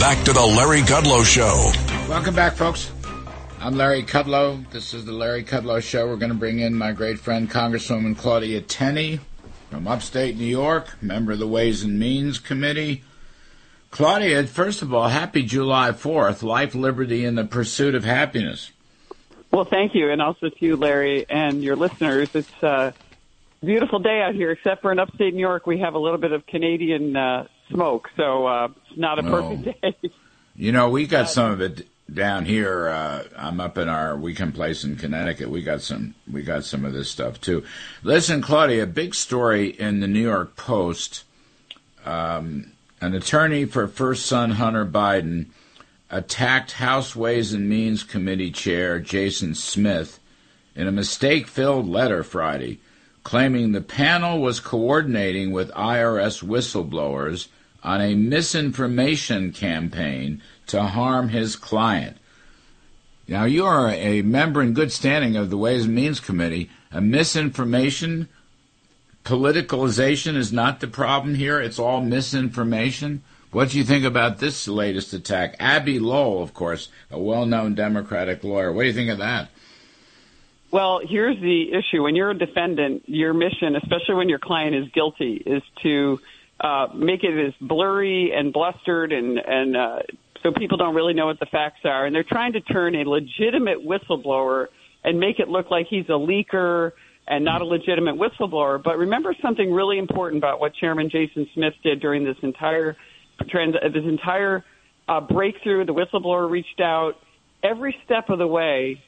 back to the Larry Kudlow Show. Welcome back, folks. I'm Larry Kudlow. This is the Larry Kudlow Show. We're going to bring in my great friend, Congresswoman Claudia Tenney from upstate New York, member of the Ways and Means Committee. Claudia, first of all, happy July 4th, life, liberty, and the pursuit of happiness. Well, thank you, and also to you, Larry, and your listeners. It's a beautiful day out here, except for in upstate New York, we have a little bit of Canadian uh, smoke, so uh, it's not a perfect day. You know, we got some of it down here. Uh, I'm up in our weekend place in Connecticut. We got some. We got some of this stuff too. Listen, Claudia, a big story in the New York Post. Um, an attorney for first son Hunter Biden attacked House Ways and Means Committee Chair Jason Smith in a mistake filled letter Friday, claiming the panel was coordinating with IRS whistleblowers on a misinformation campaign to harm his client. Now, you are a member in good standing of the Ways and Means Committee. A misinformation politicalization is not the problem here, it's all misinformation. What do you think about this latest attack? Abbe Lowell, of course, a well known Democratic lawyer. What do you think of that? Well, here's the issue. When you're a defendant, your mission, especially when your client is guilty, is to uh, make it as blurry and blustered and, and uh, so people don't really know what the facts are. And they're trying to turn a legitimate whistleblower and make it look like he's a leaker and not a legitimate whistleblower. But remember something really important about what Chairman Jason Smith did during this entire trans, this entire uh, breakthrough. The whistleblower reached out every step of the way.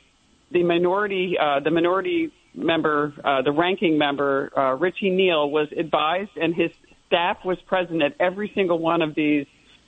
The minority, uh, the minority member, uh, the ranking member, uh, Richie Neal, was advised, and his staff was present at every single one of these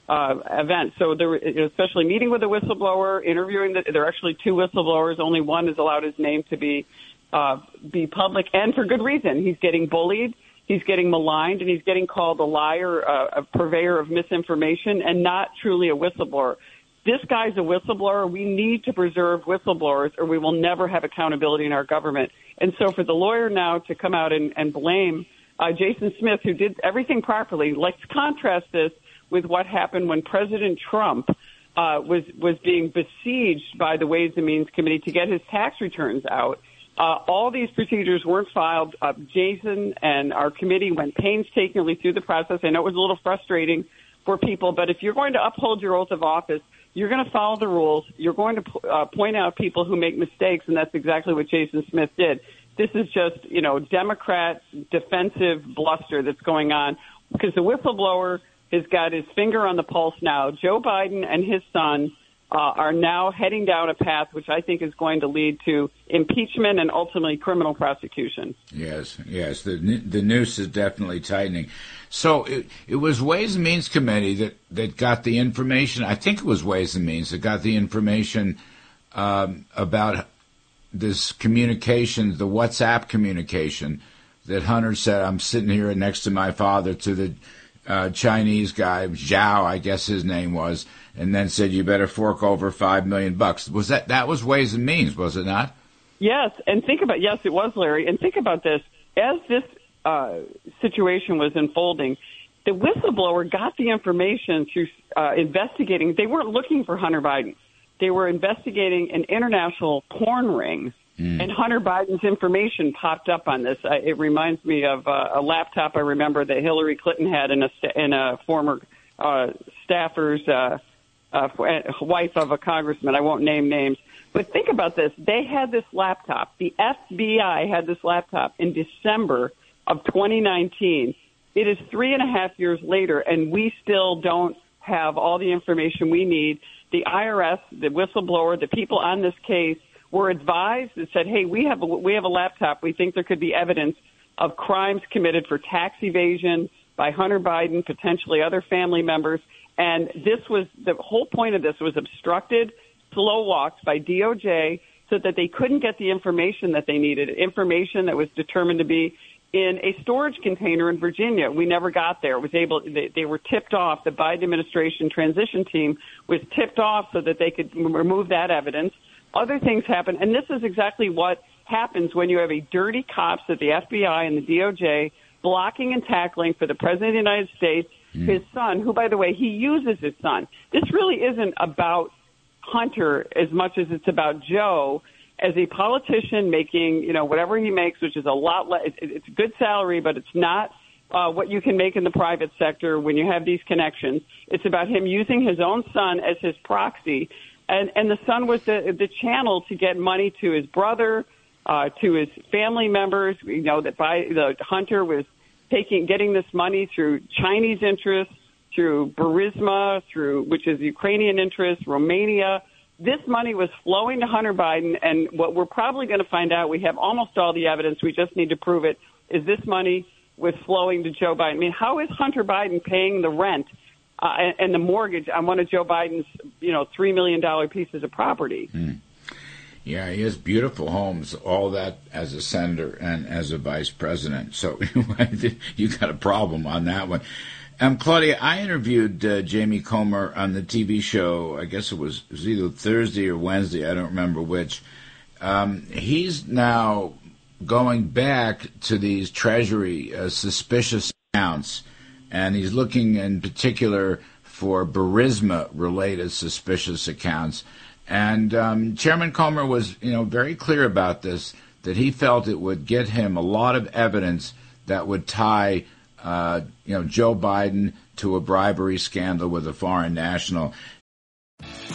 uh, events. So there, especially meeting with the whistleblower, interviewing the, there are actually two whistleblowers. Only one has allowed his name to be uh, be public, and for good reason. He's getting bullied he's getting maligned and he's getting called a liar, uh, a purveyor of misinformation, and not truly a whistleblower. This guy's a whistleblower. We need to preserve whistleblowers, or we will never have accountability in our government. And so, for the lawyer now to come out and, and blame uh, Jason Smith, who did everything properly, let's contrast this with what happened when President Trump uh, was was being besieged by the Ways and Means Committee to get his tax returns out uh, all these procedures weren't filed. Uh, Jason and our committee went painstakingly through the process. I know it was a little frustrating for people, but if you're going to uphold your oath of office, you're going to follow the rules. You're going to uh, point out people who make mistakes, and that's exactly what Jason Smith did. This is just, you know, Democrat defensive bluster that's going on because the whistleblower has got his finger on the pulse now. Joe Biden and his son uh, are now heading down a path which I think is going to lead to impeachment and ultimately criminal prosecution. Yes, yes, the the noose is definitely tightening. So it, it was Ways and Means Committee that, that got the information. I think it was Ways and Means that got the information um, about this communication, the WhatsApp communication that Hunter said, "I'm sitting here next to my father," to the uh, Chinese guy, Zhao, I guess his name was and then said you better fork over five million bucks. Was that that was Ways and Means, was it not? Yes, and think about yes, it was Larry. And think about this: as this uh, situation was unfolding, the whistleblower got the information through uh, investigating. They weren't looking for Hunter Biden; they were investigating an international porn ring. Mm. And Hunter Biden's information popped up on this. Uh, it reminds me of uh, a laptop I remember that Hillary Clinton had in a in a former uh, staffer's uh, uh, wife of a congressman. I won't name names. But think about this. They had this laptop. The FBI had this laptop in December of 2019. It is three and a half years later, and we still don't have all the information we need. The IRS, the whistleblower, the people on this case were advised and said, "Hey, we have a, we have a laptop. We think there could be evidence of crimes committed for tax evasion by Hunter Biden, potentially other family members." And this was the whole point of this was obstructed slow walks by DOJ so that they couldn't get the information that they needed, information that was determined to be in a storage container in Virginia. We never got there. It was able they, they were tipped off. The Biden administration transition team was tipped off so that they could remove that evidence. Other things happened, and this is exactly what happens when you have a dirty cops at the FBI and the DOJ blocking and tackling for the president of the United States mm. his son, who, by the way, he uses his son. This really isn't about Hunter as much as it's about Joe as a politician making, you know, whatever he makes, which is a lot less. It's a good salary, but it's not uh, what you can make in the private sector when you have these connections. It's about him using his own son as his proxy, and and the son was the the channel to get money to his brother, uh, to his family members. You know that by the hunter was taking getting this money through Chinese interests, through Burisma, through which is Ukrainian interests, Romania. This money was flowing to Hunter Biden, and what we're probably going to find out, we have almost all the evidence, we just need to prove it, is this money was flowing to Joe Biden. I mean, how is Hunter Biden paying the rent uh, and, and the mortgage on one of Joe Biden's, you know, $3 million pieces of property? Mm. Yeah, he has beautiful homes, all that as a senator and as a vice president. So you got a problem on that one. Um, Claudia, I interviewed uh, Jamie Comer on the TV show. I guess it was, it was either Thursday or Wednesday. I don't remember which. Um, he's now going back to these Treasury uh, suspicious accounts, and he's looking in particular for Burisma related suspicious accounts. And um, Chairman Comer was, you know, very clear about this that he felt it would get him a lot of evidence that would tie, uh, you know, Joe Biden to a bribery scandal with a foreign national.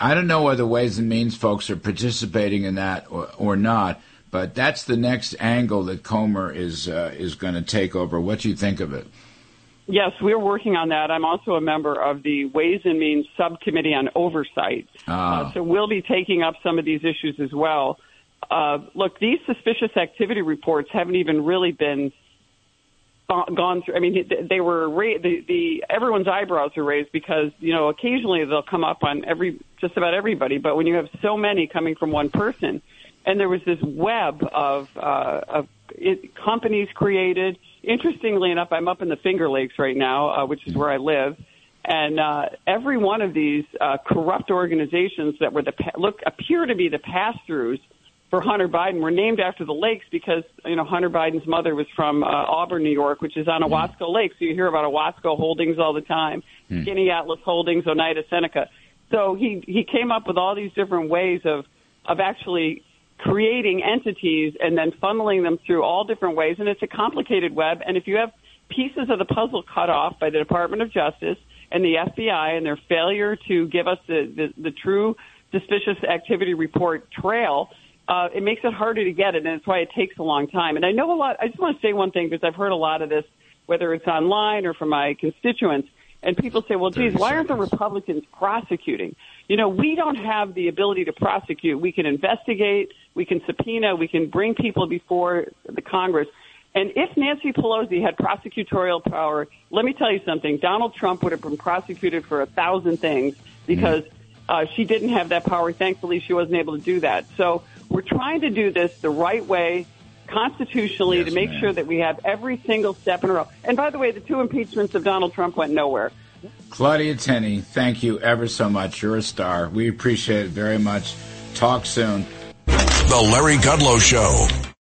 I don't know whether Ways and Means folks are participating in that or, or not, but that's the next angle that Comer is uh, is going to take over. What do you think of it? Yes, we're working on that. I'm also a member of the Ways and Means Subcommittee on Oversight. Ah. Uh, so we'll be taking up some of these issues as well. Uh, look, these suspicious activity reports haven't even really been gone through. I mean, they were ra- the the everyone's eyebrows are raised because you know occasionally they'll come up on every just about everybody, but when you have so many coming from one person, and there was this web of uh, of it, companies created. Interestingly enough, I'm up in the Finger Lakes right now, uh, which is where I live. And uh, every one of these uh, corrupt organizations that were the look appear to be the pass-throughs for Hunter Biden were named after the lakes because you know Hunter Biden's mother was from uh, Auburn, New York, which is on. Owasco mm. Lake. So you hear about Owasco Holdings all the time, mm. Skaneateles Holdings, Oneida Seneca. So he he came up with all these different ways of of actually creating entities and then funneling them through all different ways. And it's a complicated web. And if you have pieces of the puzzle cut off by the Department of Justice and the FBI and their failure to give us the the, the true suspicious activity report trail uh, it makes it harder to get it, and it's why it takes a long time. And I know a lot. I just want to say one thing because I've heard a lot of this, whether it's online or from my constituents, and people say, "Well, geez, why aren't the Republicans prosecuting?" You know, we don't have the ability to prosecute. We can investigate, we can subpoena, we can bring people before the Congress. And if Nancy Pelosi had prosecutorial power, let me tell you something: Donald Trump would have been prosecuted for a thousand things because. Mm uh, she didn't have that power. Thankfully, she wasn't able to do that. So we're trying to do this the right way, constitutionally, yes, to make sure that we have every single step in a row. And by the way, the two impeachments of Donald Trump went nowhere. Claudia Tenney, thank you ever so much. You're a star. We appreciate it very much. Talk soon. The Larry Kudlow Show.